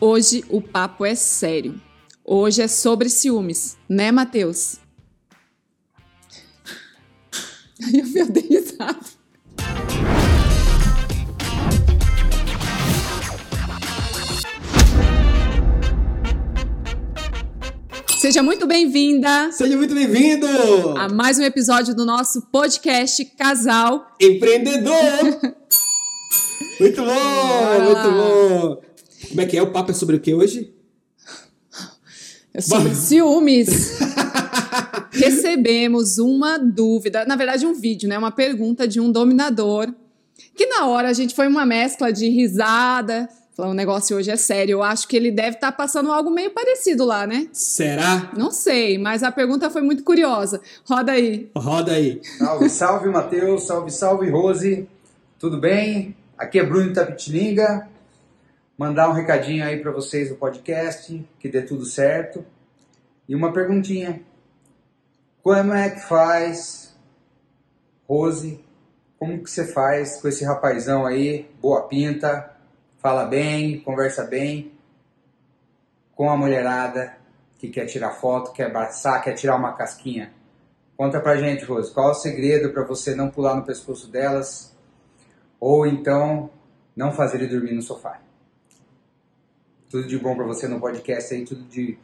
Hoje o papo é sério. Hoje é sobre ciúmes, né, Matheus? Ai, meu Deus, Seja muito bem-vinda. Seja muito bem-vindo a mais um episódio do nosso podcast Casal Empreendedor. muito bom, muito bom. Como é que é? O papo é sobre o que hoje? É sobre ciúmes. Recebemos uma dúvida, na verdade um vídeo, né? Uma pergunta de um dominador que na hora a gente foi uma mescla de risada, Falar, o negócio hoje é sério. Eu acho que ele deve estar tá passando algo meio parecido lá, né? Será? Não sei, mas a pergunta foi muito curiosa. Roda aí. Roda aí. Salve, salve, Matheus. Salve, salve, Rose. Tudo bem? Aqui é Bruno Tapitininga. Mandar um recadinho aí para vocês do podcast, que dê tudo certo. E uma perguntinha. Como é que faz, Rose, como que você faz com esse rapazão aí, boa pinta, fala bem, conversa bem com a mulherada que quer tirar foto, quer abraçar, quer tirar uma casquinha. Conta pra gente, Rose, qual é o segredo para você não pular no pescoço delas ou então não fazer ele dormir no sofá? Tudo de bom para você no podcast aí, tudo de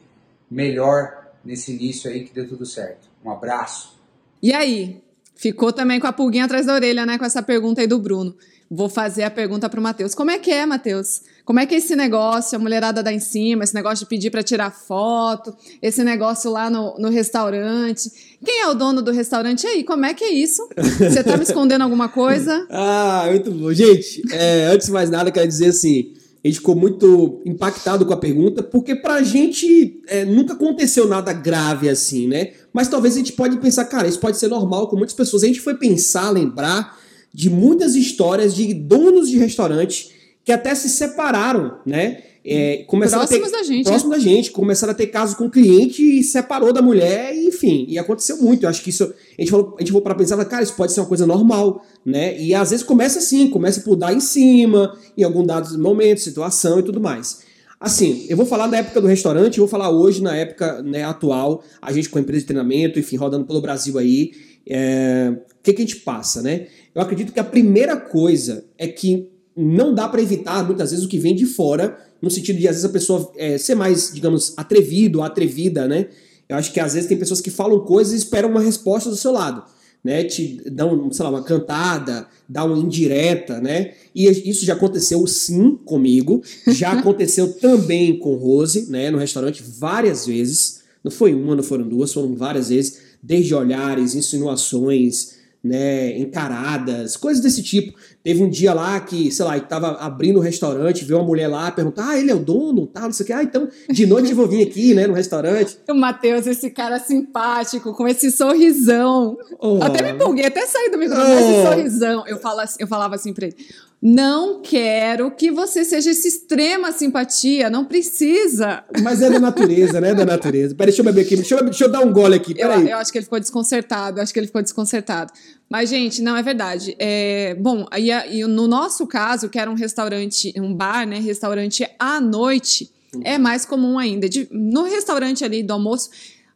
melhor nesse início aí, que deu tudo certo. Um abraço. E aí? Ficou também com a pulguinha atrás da orelha, né? Com essa pergunta aí do Bruno. Vou fazer a pergunta para o Matheus. Como é que é, Matheus? Como é que é esse negócio, a mulherada dá em cima, esse negócio de pedir para tirar foto, esse negócio lá no, no restaurante? Quem é o dono do restaurante aí? Como é que é isso? Você tá me escondendo alguma coisa? ah, muito bom. Gente, é, antes de mais nada, quero dizer assim, a gente ficou muito impactado com a pergunta, porque pra gente é, nunca aconteceu nada grave assim, né? Mas talvez a gente pode pensar, cara, isso pode ser normal com muitas pessoas. A gente foi pensar, lembrar de muitas histórias de donos de restaurantes que até se separaram, né? É, começaram Próximos ter, da gente. Próximo né? da gente, começaram a ter caso com o cliente e separou da mulher, e, enfim, e aconteceu muito. Eu acho que isso. A gente falou, a gente falou para pensar, cara, isso pode ser uma coisa normal, né? E às vezes começa assim, começa por dar em cima, em algum dado momento, situação e tudo mais. Assim, eu vou falar na época do restaurante, eu vou falar hoje na época né, atual, a gente com a empresa de treinamento, enfim, rodando pelo Brasil aí. É, o que, que a gente passa, né? Eu acredito que a primeira coisa é que não dá para evitar muitas vezes o que vem de fora, no sentido de às vezes a pessoa é, ser mais, digamos, atrevido, atrevida, né? Eu acho que às vezes tem pessoas que falam coisas e esperam uma resposta do seu lado, né? Te dão, sei lá, uma cantada, dá uma indireta, né? E isso já aconteceu sim comigo, já aconteceu também com Rose, né? No restaurante várias vezes. Não foi uma, não foram duas, foram várias vezes, desde olhares, insinuações, né, encaradas, coisas desse tipo. Teve um dia lá que, sei lá, tava abrindo um restaurante, viu uma mulher lá, perguntar, ah, ele é o dono, tal, não sei o que, ah, então de noite eu vou vir aqui, né, no restaurante. O Matheus, esse cara simpático, com esse sorrisão. Oh. Até me empolguei, até saí do microfone, oh. esse sorrisão. Eu, falo assim, eu falava assim pra ele, não quero que você seja essa extrema simpatia, não precisa. Mas é da natureza, né? É da natureza. Peraí, deixa eu beber aqui, deixa eu, deixa eu dar um gole aqui. Eu, eu, acho que ele ficou desconcertado, acho que ele ficou desconcertado. Mas, gente, não, é verdade. É, bom, aí, e no nosso caso, que era um restaurante, um bar, né? Restaurante à noite, uhum. é mais comum ainda. De, no restaurante ali do almoço,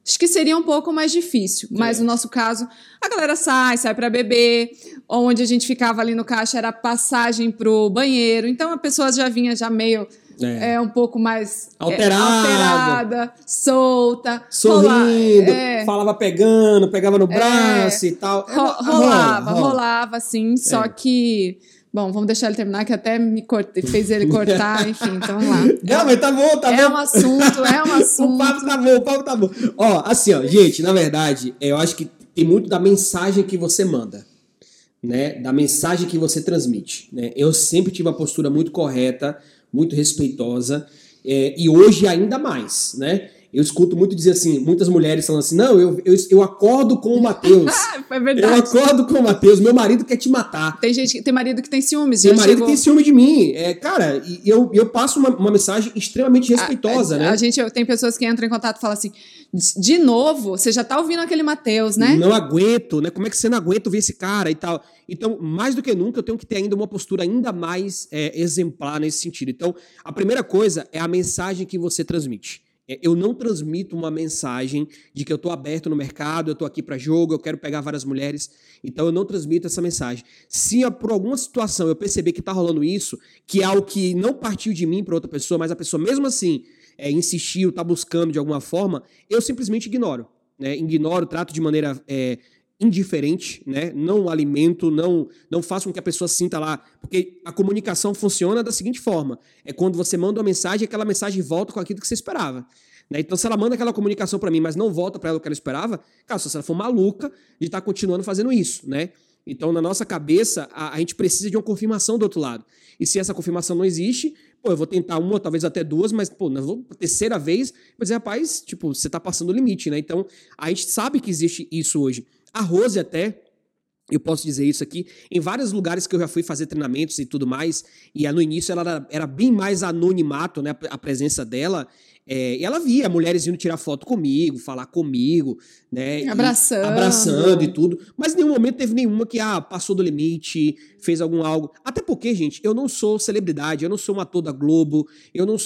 acho que seria um pouco mais difícil. Mas é. no nosso caso, a galera sai, sai para beber. Onde a gente ficava ali no caixa era passagem pro banheiro. Então a pessoa já vinha já meio é. é um pouco mais é, alterada, é, alterada solta, sorrindo, é, falava pegando, pegava no é. braço e tal. Ro rolava, rola, rolava, sim. Só que Bom, vamos deixar ele terminar, que até me cortei, fez ele cortar, enfim, então vamos lá. Não, mas tá bom, tá é bom. É um assunto, é um assunto. o papo tá bom, o papo tá bom. Ó, assim, ó, gente, na verdade, eu acho que tem muito da mensagem que você manda, né? Da mensagem que você transmite, né? Eu sempre tive uma postura muito correta, muito respeitosa, é, e hoje ainda mais, né? Eu escuto muito dizer assim, muitas mulheres falando assim, não, eu, eu, eu acordo com o Matheus. é eu verdade. acordo com o Matheus, meu marido quer te matar. Tem gente, que- tem marido que tem ciúmes. Tem marido chegou- que tem ciúme de mim. É, cara, e eu, eu passo uma, uma mensagem extremamente respeitosa, a, né? A gente tem pessoas que entram em contato e falam assim: de novo, você já tá ouvindo aquele Matheus, né? Não aguento, né? Como é que você não aguenta ouvir esse cara e tal? Então, mais do que nunca, eu tenho que ter ainda uma postura ainda mais é, exemplar nesse sentido. Então, a primeira coisa é a mensagem que você transmite. É, Eu não transmito uma mensagem de que eu tô aberto no mercado, eu tô aqui para jogo, eu quero pegar várias mulheres. Então, eu não transmito essa mensagem. Se por alguma situação eu perceber que tá rolando isso, que é algo que não partiu de mim para outra pessoa, mas a pessoa mesmo assim é, insistiu, tá buscando de alguma forma, eu simplesmente ignoro. Né? Ignoro, trato de maneira é, indiferente, né? Não alimento, não não faço com que a pessoa sinta lá, porque a comunicação funciona da seguinte forma: é quando você manda uma mensagem, aquela mensagem volta com aquilo que você esperava. Né? Então, se ela manda aquela comunicação para mim, mas não volta para ela o que ela esperava, cara, se ela for maluca de estar continuando fazendo isso, né? Então, na nossa cabeça, a, a gente precisa de uma confirmação do outro lado. E se essa confirmação não existe, pô, eu vou tentar uma, talvez até duas, mas, pô, na terceira vez, dizer, rapaz, tipo, você tá passando o limite, né? Então, a gente sabe que existe isso hoje. A Rose até, eu posso dizer isso aqui, em vários lugares que eu já fui fazer treinamentos e tudo mais, e no início ela era, era bem mais anonimato, né, a presença dela, é, e ela via mulheres indo tirar foto comigo, falar comigo, né, e- Abraçando. abraçando e tudo, mas em nenhum momento teve nenhuma que, ah, passou do limite, fez algum algo, até porque, gente, eu não sou celebridade, eu não sou um ator da Globo, eu não,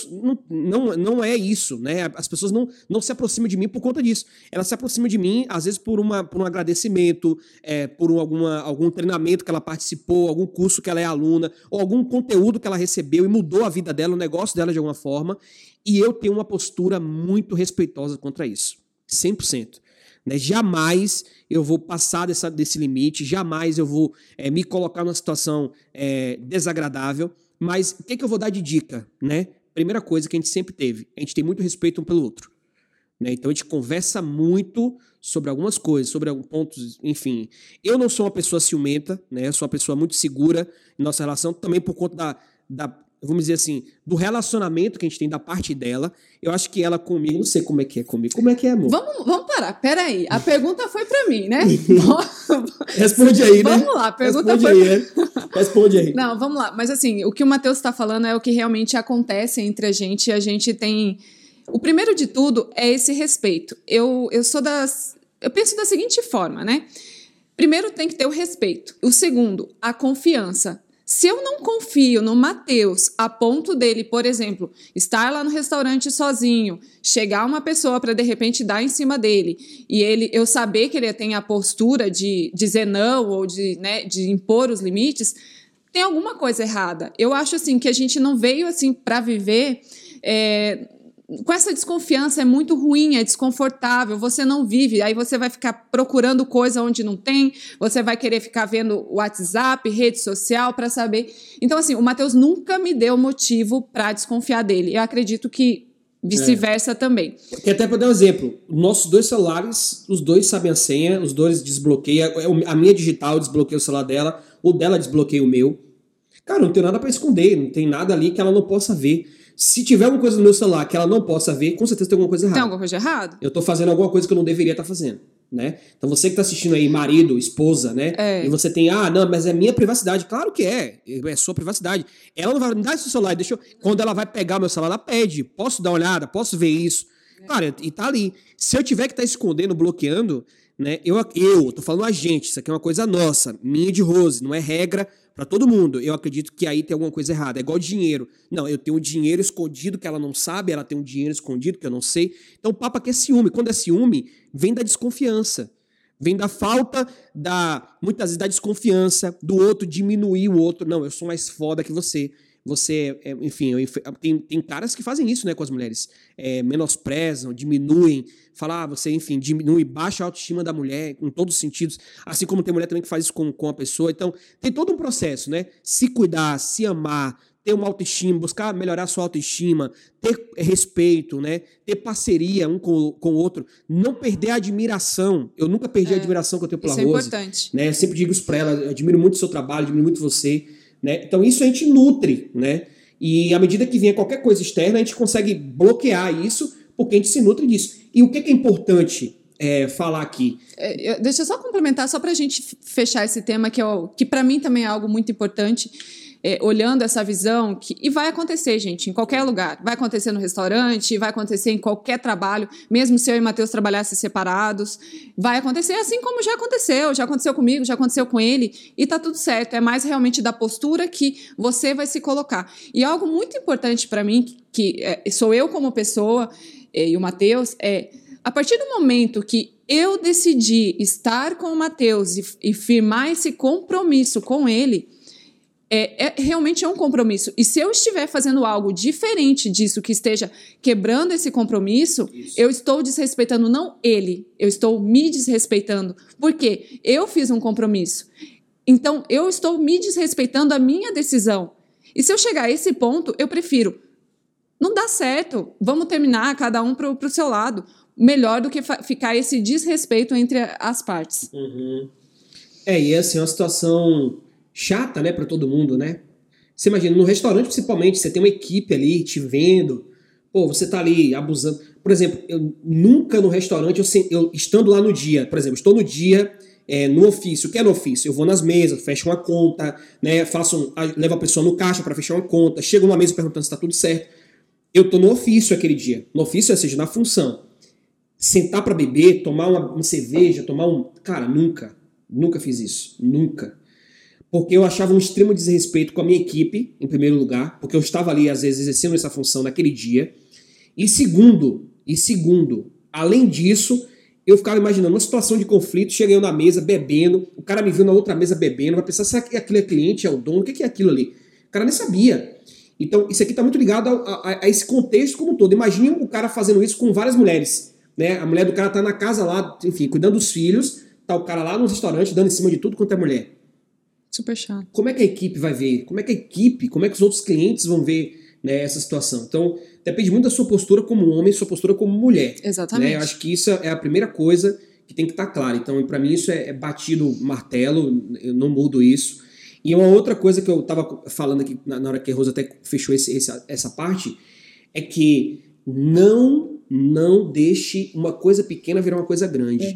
não, não, é isso, né, as pessoas não, não se aproximam de mim por conta disso, elas se aproximam de mim, às vezes por, uma, por um agradecimento, é, por um- alguma, algum treinamento que ela participou, algum curso que ela é aluna, ou algum conteúdo que ela recebeu e mudou a vida dela, o negócio dela de alguma forma. E eu tenho uma postura muito respeitosa contra isso. 100%. Né? Jamais eu vou passar dessa, desse limite, jamais eu vou é, me colocar numa situação é, desagradável. Mas o que, que eu vou dar de dica? Né? Primeira coisa que a gente sempre teve: a gente tem muito respeito um pelo outro. Né? Então a gente conversa muito sobre algumas coisas, sobre alguns pontos, enfim. Eu não sou uma pessoa ciumenta, né? Eu sou uma pessoa muito segura em nossa relação, também por conta da, da vamos dizer assim, do relacionamento que a gente tem da parte dela. Eu acho que ela comigo, não sei como é que é comigo. Como é que é, amor? Vamos, vamos parar, peraí. A pergunta foi pra mim, né? Responde aí, né? Vamos lá, a pergunta Responde foi aí, né? Responde aí. Não, vamos lá. Mas assim, o que o Matheus está falando é o que realmente acontece entre a gente. E a gente tem. O primeiro de tudo é esse respeito. Eu, eu sou das. Eu penso da seguinte forma, né? Primeiro tem que ter o respeito. O segundo, a confiança. Se eu não confio no Matheus a ponto dele, por exemplo, estar lá no restaurante sozinho, chegar uma pessoa para de repente dar em cima dele e ele, eu saber que ele tem a postura de dizer não ou de, né, de impor os limites, tem alguma coisa errada. Eu acho assim que a gente não veio assim para viver é, com essa desconfiança é muito ruim, é desconfortável, você não vive, aí você vai ficar procurando coisa onde não tem, você vai querer ficar vendo WhatsApp, rede social para saber. Então assim, o Matheus nunca me deu motivo para desconfiar dele. Eu acredito que vice-versa também. E até para dar um exemplo, nossos dois celulares, os dois sabem a senha, os dois desbloqueiam. A minha digital desbloqueia o celular dela, o dela desbloqueia o meu. Cara, não tem nada para esconder, não tem nada ali que ela não possa ver. Se tiver alguma coisa no meu celular que ela não possa ver, com certeza tem alguma coisa Tem errada. alguma coisa de errado? Eu tô fazendo alguma coisa que eu não deveria estar fazendo, né? Então você que tá assistindo aí, marido, esposa, né? É. E você tem, ah, não, mas é minha privacidade. Claro que é, é sua privacidade. Ela não vai me dar esse celular, deixa eu... Quando ela vai pegar o meu celular, ela pede, posso dar uma olhada, posso ver isso. Cara, e tá ali. Se eu tiver que estar escondendo, bloqueando, né? Eu, eu tô falando a gente, isso aqui é uma coisa nossa, minha de Rose, não é regra pra todo mundo. Eu acredito que aí tem alguma coisa errada. É igual dinheiro. Não, eu tenho um dinheiro escondido que ela não sabe, ela tem um dinheiro escondido que eu não sei. Então o papo aqui é ciúme. Quando é ciúme, vem da desconfiança. Vem da falta da, muitas vezes, da desconfiança, do outro diminuir o outro. Não, eu sou mais foda que você. Você, é, enfim, inf- tem, tem caras que fazem isso, né, com as mulheres. É, menosprezam, diminuem, falar, ah, você, enfim, diminui, baixa a autoestima da mulher em todos os sentidos. Assim como tem mulher também que faz isso com, com a pessoa. Então, tem todo um processo, né? Se cuidar, se amar, ter uma autoestima, buscar melhorar a sua autoestima, ter respeito, né? Ter parceria um com, o- com o outro, não perder a admiração. Eu nunca perdi a admiração que eu tenho pela Isso é Rose importante. né? Eu sempre digo isso pra ela, eu admiro muito o seu trabalho, admiro muito você, né? Então isso a gente nutre, né? E à medida que vier qualquer coisa externa, a gente consegue bloquear isso, porque a gente se nutre disso. E o que, é importante é, falar aqui? É, deixa eu só complementar, só para a gente fechar esse tema, que, é que para mim também é algo muito importante, é, olhando essa visão, que, e vai acontecer, gente, em qualquer lugar. Vai acontecer no restaurante, vai acontecer em qualquer trabalho, mesmo se eu e Matheus trabalhassem separados. Vai acontecer assim como já aconteceu, já aconteceu comigo, já aconteceu com ele, e tá tudo certo. É mais realmente da postura que você vai se colocar. E algo muito importante para mim, que, é, sou eu como pessoa, é, e o Matheus, é a partir do momento que eu decidi estar com o Matheus e, e firmar esse compromisso com ele, é, é- realmente é um compromisso. E se eu estiver fazendo algo diferente disso, que esteja quebrando esse compromisso, eu estou desrespeitando não ele, eu estou me desrespeitando. Por quê? Eu fiz um compromisso. Então, eu estou me desrespeitando a minha decisão. E se eu chegar a esse ponto, eu prefiro. Não dá certo. Vamos terminar, cada um para o seu lado. Melhor do que ficar esse desrespeito entre as partes. É, e assim, é uma situação chata, né, pra todo mundo, né? Você imagina, no restaurante principalmente, você tem uma equipe ali te vendo, pô, você tá ali abusando. Por exemplo, eu nunca no restaurante, eu, eu estando lá no dia, por exemplo, estou no dia é, no ofício, o que é no ofício? Eu vou nas mesas, fecho uma conta, né, faço, um- levo a pessoa no caixa pra fechar uma conta, chego numa mesa perguntando se tá tudo certo. Eu tô no ofício aquele dia, no ofício, ou seja, na função. Sentar pra beber, tomar uma, uma cerveja, tomar um. Cara, nunca. Nunca fiz isso. Nunca. Porque eu achava um extremo desrespeito com a minha equipe, em primeiro lugar, porque eu estava ali, às vezes, exercendo essa função naquele dia. E segundo, e segundo, além disso, eu ficava imaginando uma situação de conflito, cheguei eu na mesa bebendo, o cara me viu na outra mesa bebendo, vai pensar, será que aquele é cliente, é o dono? O que é aquilo ali? O cara nem sabia. Então, isso aqui está muito ligado ao- a, a esse contexto como um todo. Imagine o cara fazendo isso com várias mulheres. Né? A mulher do cara tá na casa lá, enfim, cuidando dos filhos, tá o cara lá no restaurante dando em cima de tudo quanto é mulher. Super chato. Como é que a equipe vai ver? Como é que a equipe, como é que os outros clientes vão ver né, essa situação? Então, depende muito da sua postura como homem, sua postura como mulher. Exatamente. Né? Eu acho que isso é a primeira coisa que tem que estar clara. Então, para mim, isso é, é batido martelo, eu não mudo isso. E uma outra coisa que eu estava falando aqui na, hora que a Rosa até fechou esse- esse- essa parte é que não, não deixe uma coisa pequena virar uma coisa grande.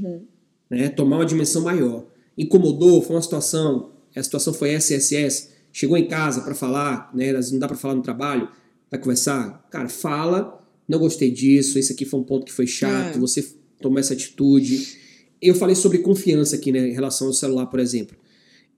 Né? Tomar uma dimensão maior. Incomodou, foi uma situação, a situação foi SSS, chegou em casa para falar, né? Não dá para falar no trabalho, vai conversar. Cara, fala, não gostei disso, esse aqui foi um ponto que foi chato, É. você tomou essa atitude. Eu falei sobre confiança aqui, né, em relação ao celular, por exemplo.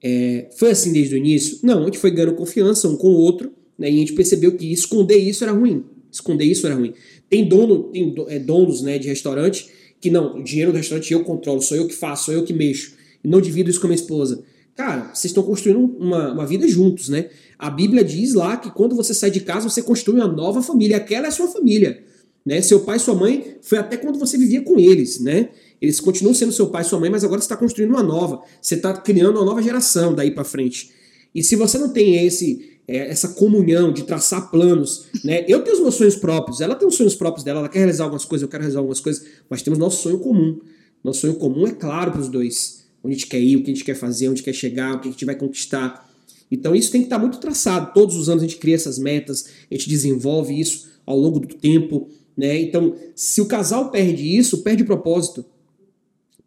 É, foi assim desde o início? Não, a gente foi ganhando confiança um com o outro, né, e a gente percebeu que esconder isso era ruim. Esconder isso era ruim. Tem dono, tem é, donos né, de restaurante que não, o dinheiro do restaurante eu controlo, sou eu que faço, sou eu que mexo. Não divido isso com a minha esposa. Cara, vocês estão construindo uma, uma vida juntos, né? A Bíblia diz lá que quando você sai de casa, você construi uma nova família. Aquela é a sua família. Né? Seu pai e sua mãe foi até quando você vivia com eles, né? Eles continuam sendo seu pai e sua mãe, mas agora você está construindo uma nova. Você está criando uma nova geração daí para frente. E se você não tem esse é, essa comunhão de traçar planos, né? Eu tenho os meus sonhos próprios, ela tem os sonhos próprios dela, ela quer realizar algumas coisas, eu quero realizar algumas coisas, mas temos nosso sonho comum. Nosso sonho comum é claro para os dois. Onde a gente quer ir, o que a gente quer fazer, onde quer chegar, o que a gente vai conquistar. Então isso tem que estar muito traçado. Todos os anos a gente cria essas metas, a gente desenvolve isso ao longo do tempo, né? Então, se o casal perde isso, perde propósito,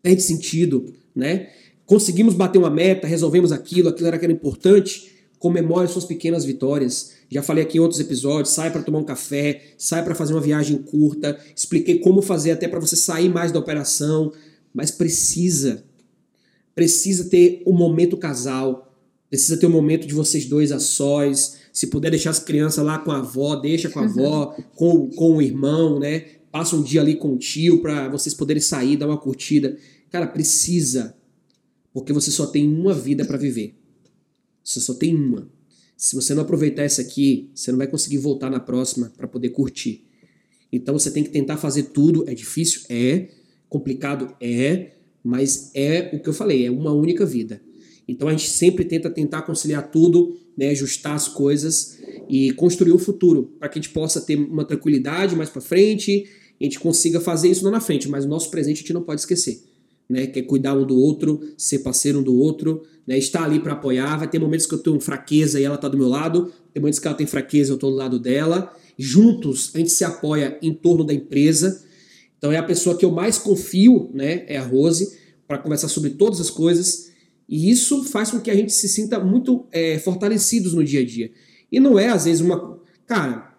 perde sentido, né? Conseguimos bater uma meta, resolvemos aquilo, aquilo era que era importante. Comemore suas pequenas vitórias. Já falei aqui em outros episódios, sai para tomar um café, sai para fazer uma viagem curta, expliquei como fazer até para você sair mais da operação, mas precisa precisa ter o momento casal, precisa ter o momento de vocês dois a sós. Se puder deixar as crianças lá com a avó, deixa com a avó, com, com o irmão, né? Passa um dia ali com o tio para vocês poderem sair, dar uma curtida. Cara, precisa. Porque você só tem uma vida para viver. Você só tem uma. Se você não aproveitar essa aqui, você não vai conseguir voltar na próxima para poder curtir. Então você tem que tentar fazer tudo. É difícil? É. Complicado? É. Mas é o que eu falei, é uma única vida. Então a gente sempre tenta tentar conciliar tudo, né, ajustar as coisas e construir o futuro para que a gente possa ter uma tranquilidade mais para frente, a gente consiga fazer isso lá na frente, mas o nosso presente a gente não pode esquecer, né, que é cuidar um do outro, ser parceiro um do outro, né, estar ali para apoiar. Vai ter momentos que eu tenho fraqueza e ela tá do meu lado, tem momentos que ela tem fraqueza e eu tô do lado dela, juntos a gente se apoia em torno da empresa. Então é a pessoa que eu mais confio, né? É a Rose, para conversar sobre todas as coisas. E isso faz com que a gente se sinta muito é, fortalecidos no dia a dia. E não é, às vezes, uma. Cara,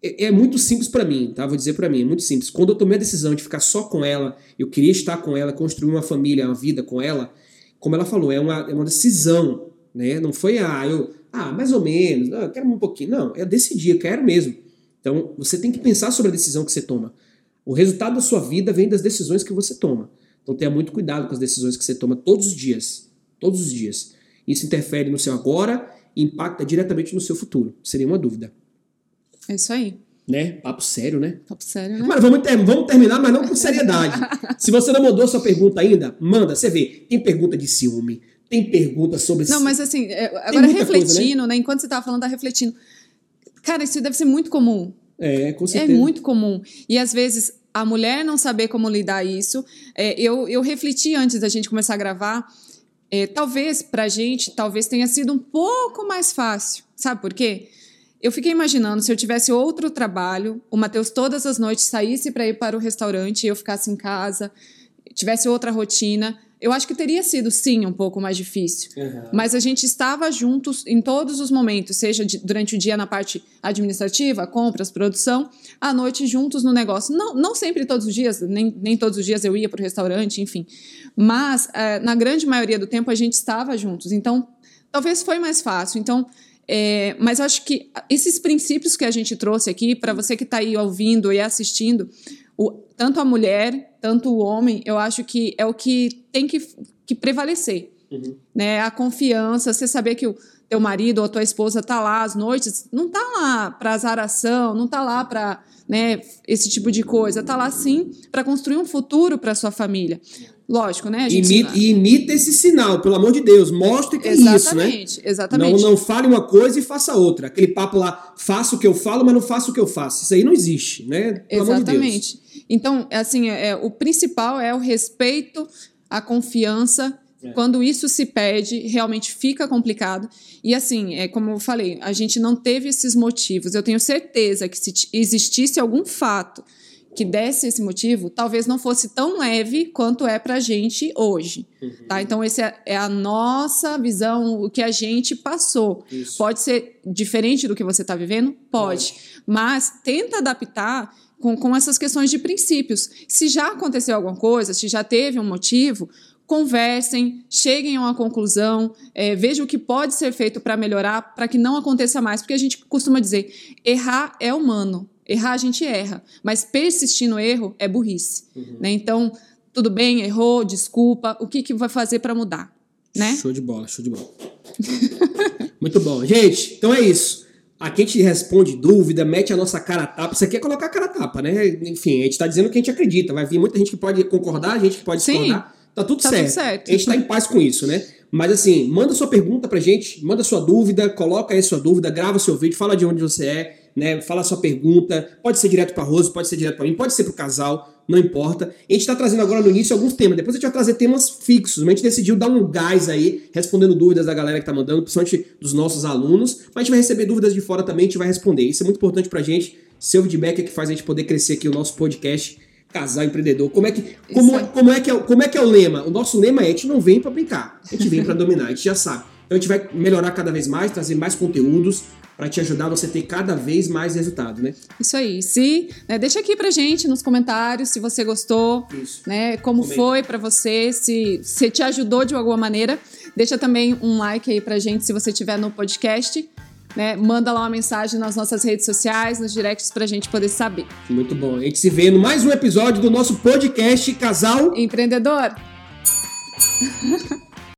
é, é muito simples para mim, tá? Vou dizer para mim, é muito simples. Quando eu tomei a decisão de ficar só com ela, eu queria estar com ela, construir uma família, uma vida com ela, como ela falou, é uma, é uma decisão, né? Não foi, ah, eu, ah, mais ou menos, ah, eu quero um pouquinho. Não, eu decidi, eu quero mesmo. Então, você tem que pensar sobre a decisão que você toma. O resultado da sua vida vem das decisões que você toma. Então, tenha muito cuidado com as decisões que você toma todos os dias. Todos os dias. Isso interfere no seu agora e impacta diretamente no seu futuro. Seria uma dúvida. É isso aí. Né? Papo sério, né? Papo sério, né? Mas vamos, ter, vamos terminar, mas não com seriedade. Se você não mandou sua pergunta ainda, manda. Você vê, tem pergunta de ciúme, tem pergunta sobre... Não, mas assim, é, agora refletindo, coisa, né? né? Enquanto você estava falando, tá refletindo. Cara, isso deve ser muito comum. É, com certeza. É muito comum. E às vezes a mulher não saber como lidar isso. É, eu, eu refleti antes da gente começar a gravar. É, talvez pra gente, talvez tenha sido um pouco mais fácil. Sabe por quê? Eu fiquei imaginando se eu tivesse outro trabalho, o Matheus todas as noites saísse para ir para o restaurante e eu ficasse em casa, tivesse outra rotina. Eu acho que teria sido, sim, um pouco mais difícil. Uhum. Mas a gente estava juntos em todos os momentos, seja de, durante o dia na parte administrativa, compras, produção, à noite juntos no negócio. Não, não sempre todos os dias, nem, nem todos os dias eu ia para o restaurante, enfim. Mas, é, na grande maioria do tempo, a gente estava juntos. Então, talvez foi mais fácil. Então, é, mas eu acho que esses princípios que a gente trouxe aqui, para você que está aí ouvindo e assistindo, o, tanto a mulher, tanto o homem, eu acho que é o que tem que, que prevalecer. Uhum. Né? A confiança, você saber que o teu marido ou a tua esposa está lá às noites, não está lá para azaração, não está lá para né, esse tipo de coisa, está lá sim para construir um futuro para sua família. Lógico, né? Imita, e imita esse sinal, pelo amor de Deus. Mostre que exatamente, é isso, né? Exatamente, exatamente. Não, não fale uma coisa e faça outra. Aquele papo lá, faço o que eu falo, mas não faço o que eu faço. Isso aí não existe, né? Pelo exatamente. De então, assim, é, o principal é o respeito, a confiança. É. Quando isso se pede, realmente fica complicado. E assim, é como eu falei, a gente não teve esses motivos. Eu tenho certeza que se existisse algum fato que desse esse motivo, talvez não fosse tão leve quanto é para a gente hoje. Uhum. Tá? Então, essa é, é, a nossa visão, o que a gente passou. Isso. Pode ser diferente do que você está vivendo? Pode. Pode. Mas tenta adaptar com, com essas questões de princípios. Se já aconteceu alguma coisa, se já teve um motivo, conversem, cheguem a uma conclusão, é, vejam o que pode ser feito para melhorar, para que não aconteça mais. Porque a gente costuma dizer, errar é humano. Errar a gente erra, mas persistir no erro é burrice. Uhum. Né? Então, tudo bem, errou, desculpa, o que, que vai fazer para mudar? Né? Show de bola, show de bola. Muito bom. Gente, então é isso. Aqui a gente responde dúvida, mete a nossa cara a tapa. Você quer colocar a cara a tapa, né? Enfim, a gente tá dizendo que a gente acredita. Vai vir muita gente que pode concordar, gente que pode Sim, discordar. Tá tudo tá certo. Tudo certo. A gente tá em paz com isso, né? Mas assim, manda sua pergunta pra gente, manda sua dúvida, coloca aí sua dúvida, grava seu vídeo, fala de onde você é, né? Fala sua pergunta. Pode ser direto para Rose, pode ser direto para mim, pode ser para o casal, não importa. A gente está trazendo agora no início alguns temas. Depois a gente vai trazer temas fixos. A gente decidiu dar um gás aí, respondendo dúvidas da galera que está mandando, principalmente dos nossos alunos. Mas a gente vai receber dúvidas de fora também, a gente vai responder. Isso é muito importante para a gente. Seu feedback é que faz a gente poder crescer aqui o nosso podcast casal empreendedor. Como é que como, é, como é que é, como é que é o lema? O nosso lema é a gente não vem para brincar, a gente vem para dominar, a gente já sabe. Então a gente vai melhorar cada vez mais, trazer mais conteúdos, para te ajudar a você ter cada vez mais resultado, né? Isso aí. Se, né, deixa aqui pra gente nos comentários se você gostou, Isso. né? Como foi para você, se, se te ajudou de alguma maneira. Deixa também um like aí pra gente se você estiver no podcast. Né? Manda lá uma mensagem nas nossas redes sociais, nos directs pra gente poder saber. Muito bom. A gente se vê no mais um episódio do nosso podcast Casal Empreendedor.